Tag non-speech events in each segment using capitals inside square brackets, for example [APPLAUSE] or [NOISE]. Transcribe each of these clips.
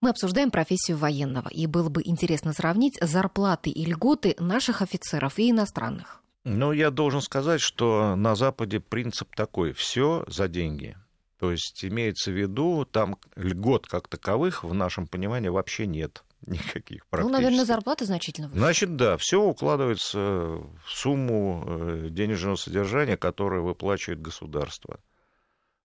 Мы обсуждаем профессию военного, и было бы интересно сравнить зарплаты и льготы наших офицеров и иностранных. Ну, я должен сказать, что на Западе принцип такой: все за деньги. То есть имеется в виду, там льгот как таковых в нашем понимании вообще нет [LAUGHS] никаких практически. Ну, наверное, зарплаты значительно выше. Значит, да, все укладывается в сумму э, денежного содержания, которое выплачивает государство.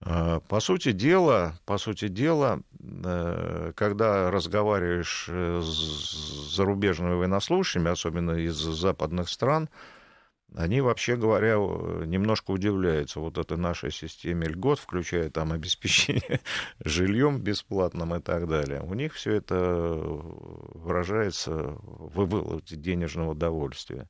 А, по сути дела, по сути дела, э, когда разговариваешь э, с зарубежными военнослужащими, особенно из западных стран, они, вообще говоря, немножко удивляются вот этой нашей системе льгот, включая там обеспечение [LAUGHS] жильем бесплатным и так далее. У них все это выражается в выплате денежного удовольствия.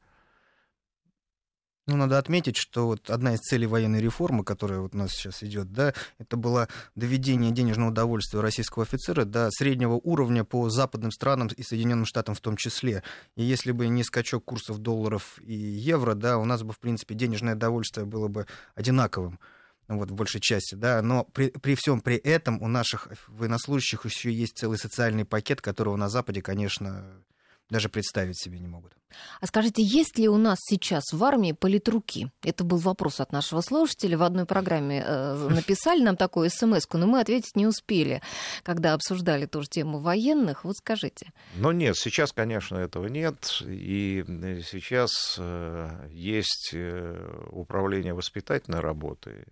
Ну, надо отметить, что вот одна из целей военной реформы, которая вот у нас сейчас идет, да, это было доведение денежного удовольствия российского офицера до среднего уровня по западным странам и Соединенным Штатам в том числе. И если бы не скачок курсов долларов и евро, да, у нас бы, в принципе, денежное удовольствие было бы одинаковым вот, в большей части, да, но при, при всем при этом у наших военнослужащих еще есть целый социальный пакет, которого на Западе, конечно, даже представить себе не могут. А скажите, есть ли у нас сейчас в армии политруки? Это был вопрос от нашего слушателя. В одной программе э, написали нам такую смс но мы ответить не успели, когда обсуждали тоже тему военных. Вот скажите. Ну нет, сейчас, конечно, этого нет. И э, сейчас э, есть э, управление воспитательной работой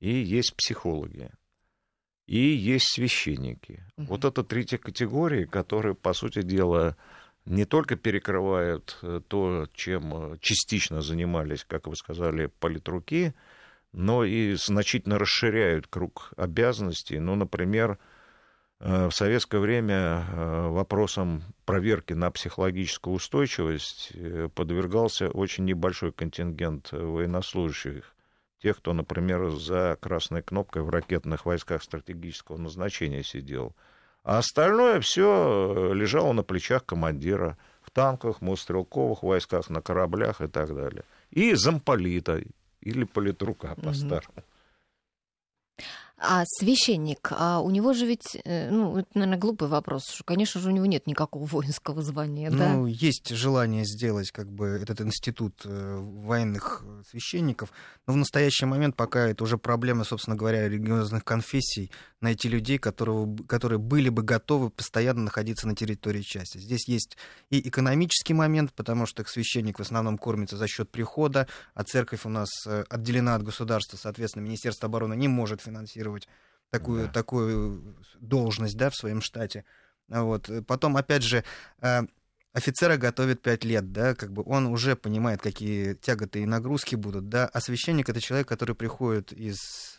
и есть психологи и есть священники. Угу. Вот это третья категория, которые, по сути дела, не только перекрывают э, то, чем э, частично занимались, как вы сказали, политруки, но и значительно расширяют круг обязанностей. Ну, например, э, в советское время вопросом проверки на психологическую устойчивость подвергался очень небольшой контингент военнослужащих. Тех, кто, например, за красной кнопкой в ракетных войсках стратегического назначения сидел – а остальное все лежало на плечах командира в танках, мотострелковых войсках, на кораблях и так далее. И замполита или политрука по-старому. Угу. А священник, а у него же ведь, э, ну, это, наверное, глупый вопрос, конечно же, у него нет никакого [LAUGHS] воинского звания, да? Ну, есть желание сделать, как бы, этот институт э, военных священников, но в настоящий момент пока это уже проблема, собственно говоря, религиозных конфессий, найти людей, которые, которые были бы готовы постоянно находиться на территории части. Здесь есть и экономический момент, потому что священник в основном кормится за счет прихода, а церковь у нас э, отделена от государства, соответственно, Министерство обороны не может финансировать такую, да. такую должность да, в своем штате. Вот. Потом, опять же, э, офицера готовит пять лет, да, как бы он уже понимает, какие тяготы и нагрузки будут, да, а священник это человек, который приходит из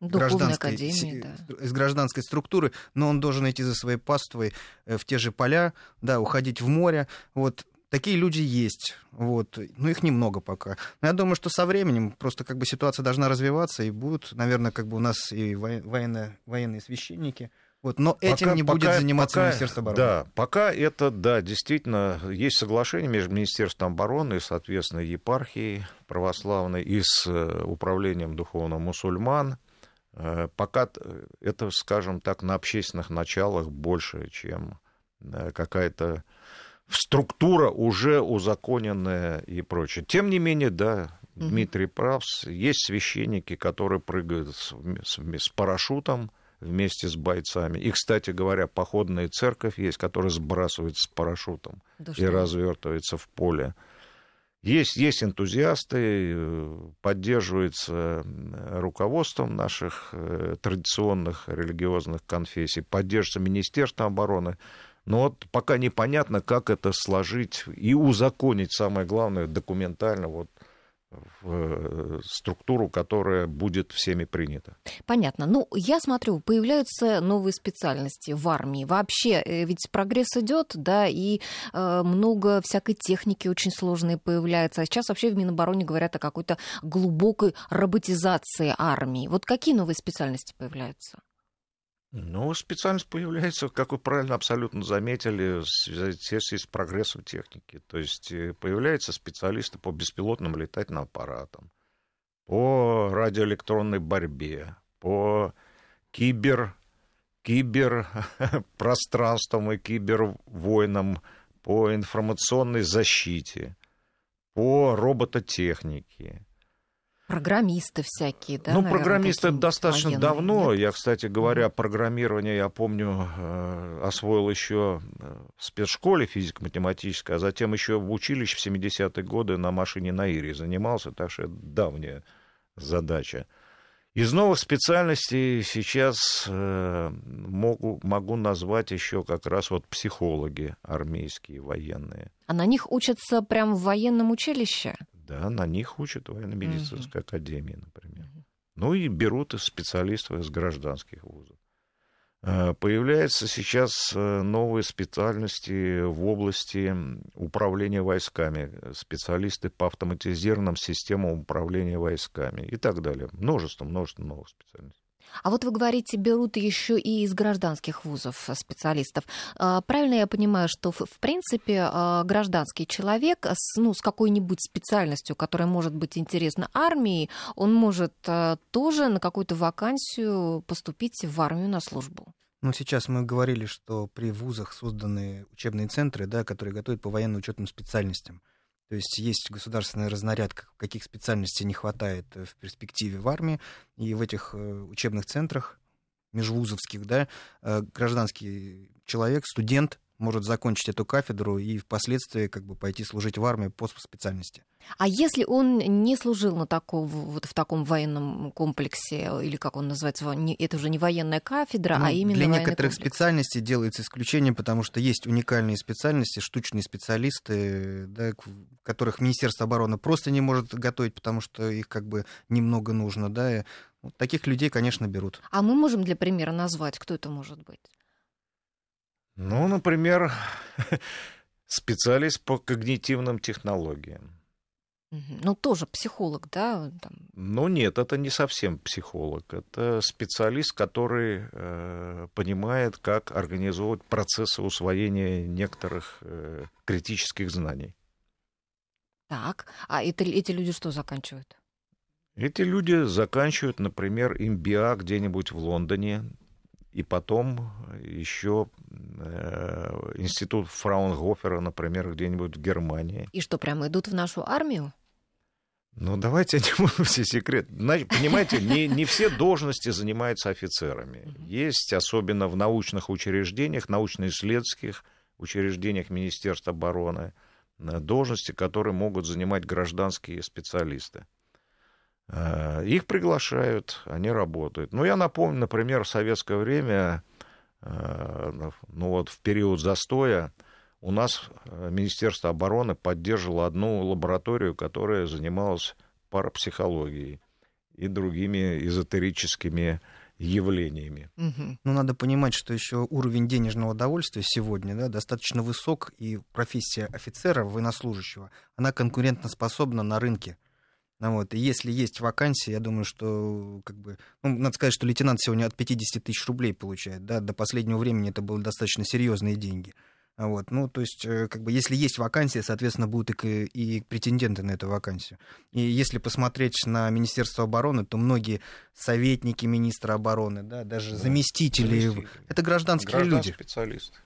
гражданской, академии, да. из гражданской структуры, но он должен идти за своей паствой э, в те же поля, да, уходить в море. Вот такие люди есть, вот, но их немного пока. Но я думаю, что со временем просто как бы ситуация должна развиваться, и будут, наверное, как бы у нас и военно, военные священники, вот, но пока, этим не пока, будет заниматься пока, Министерство обороны. Да, пока это, да, действительно, есть соглашение между Министерством обороны и, соответственно, епархией православной и с э, управлением духовным мусульман Э, пока это, скажем так, на общественных началах больше, чем э, какая-то структура уже узаконенная и прочее. Тем не менее, да, Дмитрий прав, есть священники, которые прыгают с, с, с парашютом вместе с бойцами. И, кстати говоря, походная церковь есть, которая сбрасывается с парашютом да и развертывается в поле. Есть, есть энтузиасты, э, поддерживается руководством наших э, традиционных религиозных конфессий, поддерживается Министерством обороны. Но вот пока непонятно, как это сложить и узаконить, самое главное, документально, вот в э, структуру, которая будет всеми принята. Понятно. Ну, я смотрю, появляются новые специальности в армии. Вообще, э, ведь прогресс идет, да, и э, много всякой техники очень сложной появляется. А сейчас вообще в Минобороне говорят о какой-то глубокой роботизации армии. Вот какие новые специальности появляются? Ну, специальность появляется, как вы правильно абсолютно заметили, в связи с прогрессом техники. То есть э, появляются специалисты по беспилотным летательным аппаратам, по радиоэлектронной борьбе, по кибер киберпространством и кибервойнам, по информационной защите, по робототехнике. Программисты всякие, да? Ну, наверное, программисты достаточно военные, давно. Нет? Я, кстати говоря, программирование, я помню, э, освоил еще э, в спецшколе физико-математической, а затем еще в училище в 70-е годы на машине на Ире занимался, так что это давняя задача. Из новых специальностей сейчас э, могу, могу назвать еще как раз вот психологи армейские, военные. А на них учатся прямо в военном училище? Да, на них учат военно-медицинской uh-huh. академии, например. Ну и берут из специалистов из гражданских вузов. Э, появляются сейчас э, новые специальности в области управления войсками, специалисты по автоматизированным системам управления войсками и так далее. Множество, множество новых специальностей. А вот вы говорите, берут еще и из гражданских вузов специалистов. А, правильно я понимаю, что в принципе а, гражданский человек с, ну, с какой-нибудь специальностью, которая может быть интересна армии, он может а, тоже на какую-то вакансию поступить в армию на службу? Ну, сейчас мы говорили, что при вузах созданы учебные центры, да, которые готовят по военно-учетным специальностям. То есть есть государственная разнарядка, каких специальностей не хватает э, в перспективе в армии, и в этих э, учебных центрах межвузовских, да, э, гражданский человек, студент может закончить эту кафедру и впоследствии как бы пойти служить в армию по специальности. А если он не служил на таком, вот в таком военном комплексе, или как он называется, это уже не военная кафедра, ну, а именно Для некоторых комплекс. специальностей делается исключение, потому что есть уникальные специальности, штучные специалисты, да, которых Министерство обороны просто не может готовить, потому что их как бы немного нужно. Да, и вот таких людей, конечно, берут. А мы можем для примера назвать, кто это может быть? Ну, например, [LAUGHS] специалист по когнитивным технологиям. Ну, тоже психолог, да? Там... Ну, нет, это не совсем психолог. Это специалист, который э, понимает, как организовывать процессы усвоения некоторых э, критических знаний. Так, а это, эти люди что заканчивают? Эти люди заканчивают, например, MBA где-нибудь в Лондоне, и потом еще институт Фраунгофера, например, где-нибудь в Германии. И что, прямо идут в нашу армию? Ну, давайте [LAUGHS] не будем все секреты. Понимаете, не, не все должности занимаются офицерами. Есть, особенно в научных учреждениях, научно-исследовательских учреждениях Министерства обороны, э, должности, которые могут занимать гражданские специалисты. Э, их приглашают, они работают. Ну, я напомню, например, в советское время, э, ну вот в период застоя, у нас э, Министерство обороны поддерживало одну лабораторию, которая занималась парапсихологией и другими эзотерическими явлениями. Угу. Ну, надо понимать, что еще уровень денежного довольствия сегодня да, достаточно высок, и профессия офицера, военнослужащего, она конкурентоспособна на рынке. Ну, вот. И если есть вакансии, я думаю, что, как бы, ну, надо сказать, что лейтенант сегодня от 50 тысяч рублей получает, да, до последнего времени это были достаточно серьезные деньги. Вот, ну, то есть, э, как бы, если есть вакансия, соответственно, будут и, и претенденты на эту вакансию. И если посмотреть на Министерство обороны, то многие советники министра обороны, да, даже да, заместители, заместители, это гражданские Гражданские люди. специалисты.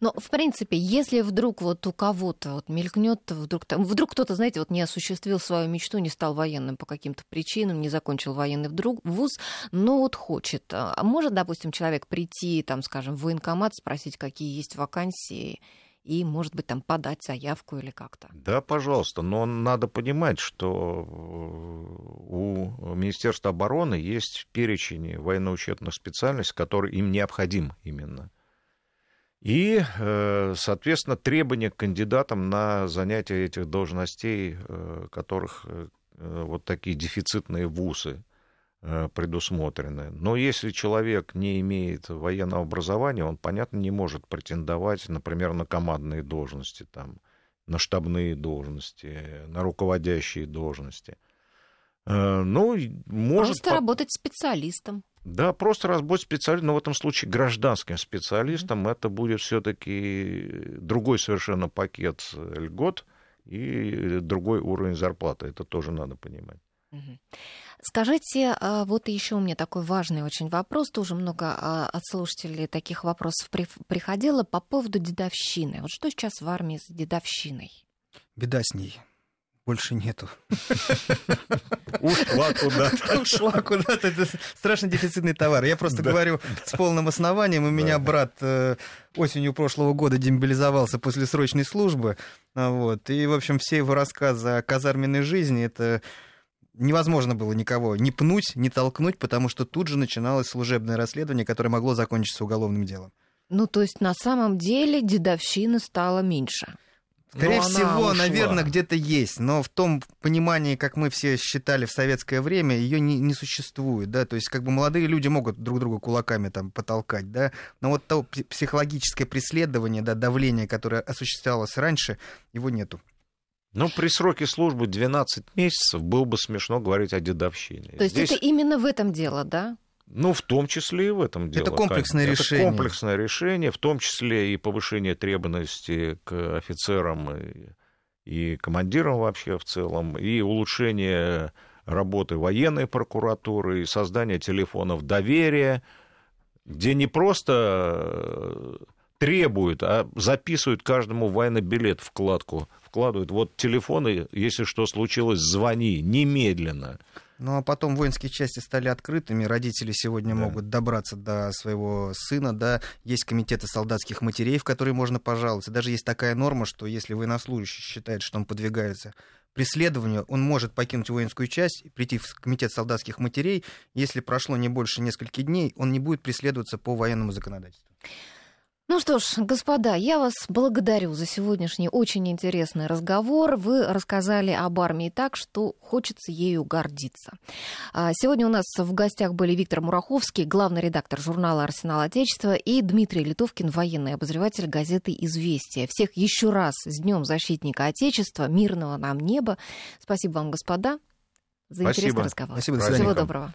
Но, в принципе, если вдруг вот у кого-то вот мелькнет, вдруг, там, вдруг кто-то, знаете, вот не осуществил свою мечту, не стал военным по каким-то причинам, не закончил военный вдруг, вуз, но вот хочет. А может, допустим, человек прийти, там, скажем, в военкомат, спросить, какие есть вакансии, и, может быть, там подать заявку или как-то. Да, пожалуйста, но надо понимать, что у Министерства обороны есть перечень военно-учетных специальностей, который им необходим именно. И, э, соответственно, требования к кандидатам на занятие этих должностей, э, которых э, вот такие дефицитные вузы предусмотрены. Но если человек не имеет военного образования, он, понятно, не может претендовать, например, на командные должности, там, на штабные должности, на руководящие должности. Ну, может... Просто работать специалистом. Да, просто работать специалистом, но в этом случае гражданским специалистом, mm-hmm. это будет все-таки другой совершенно пакет льгот и другой уровень зарплаты. Это тоже надо понимать. Скажите, а, вот еще у меня такой важный очень вопрос, тоже много а, от слушателей таких вопросов приходило по поводу дедовщины. Вот что сейчас в армии с дедовщиной? Беда с ней. Больше нету. Ушла куда-то. Ушла куда-то. Это страшно дефицитный товар. Я просто да. говорю с полным основанием. У меня брат э, осенью прошлого года демобилизовался после срочной службы. Вот. И, в общем, все его рассказы о казарменной жизни, это невозможно было никого ни пнуть, ни толкнуть, потому что тут же начиналось служебное расследование, которое могло закончиться уголовным делом. Ну, то есть на самом деле дедовщина стала меньше. Скорее всего, ушла. наверное, где-то есть, но в том понимании, как мы все считали в советское время, ее не, не существует, да, то есть как бы молодые люди могут друг друга кулаками там потолкать, да, но вот то психологическое преследование, да, давление, которое осуществлялось раньше, его нету. Ну, при сроке службы 12 месяцев было бы смешно говорить о дедовщине. То есть Здесь... это именно в этом дело, да? Ну, в том числе и в этом дело. Это комплексное это решение. Это комплексное решение, в том числе и повышение требованности к офицерам и, и командирам вообще в целом, и улучшение работы военной прокуратуры, и создание телефонов доверия, где не просто требуют, а записывают каждому военный билет вкладку вкладывают. Вот телефоны, если что случилось, звони немедленно. Ну а потом воинские части стали открытыми, родители сегодня да. могут добраться до своего сына, да, есть комитеты солдатских матерей, в которые можно пожаловаться. Даже есть такая норма, что если военнослужащий считает, что он подвигается преследованию, он может покинуть воинскую часть, прийти в комитет солдатских матерей. Если прошло не больше нескольких дней, он не будет преследоваться по военному законодательству. Ну что ж, господа, я вас благодарю за сегодняшний очень интересный разговор. Вы рассказали об армии так, что хочется ею гордиться. А, сегодня у нас в гостях были Виктор Мураховский, главный редактор журнала «Арсенал Отечества» и Дмитрий Литовкин, военный обозреватель газеты «Известия». Всех еще раз с Днем защитника Отечества, мирного нам неба. Спасибо вам, господа, за Спасибо. интересный разговор. Спасибо, до свидания. Всего доброго.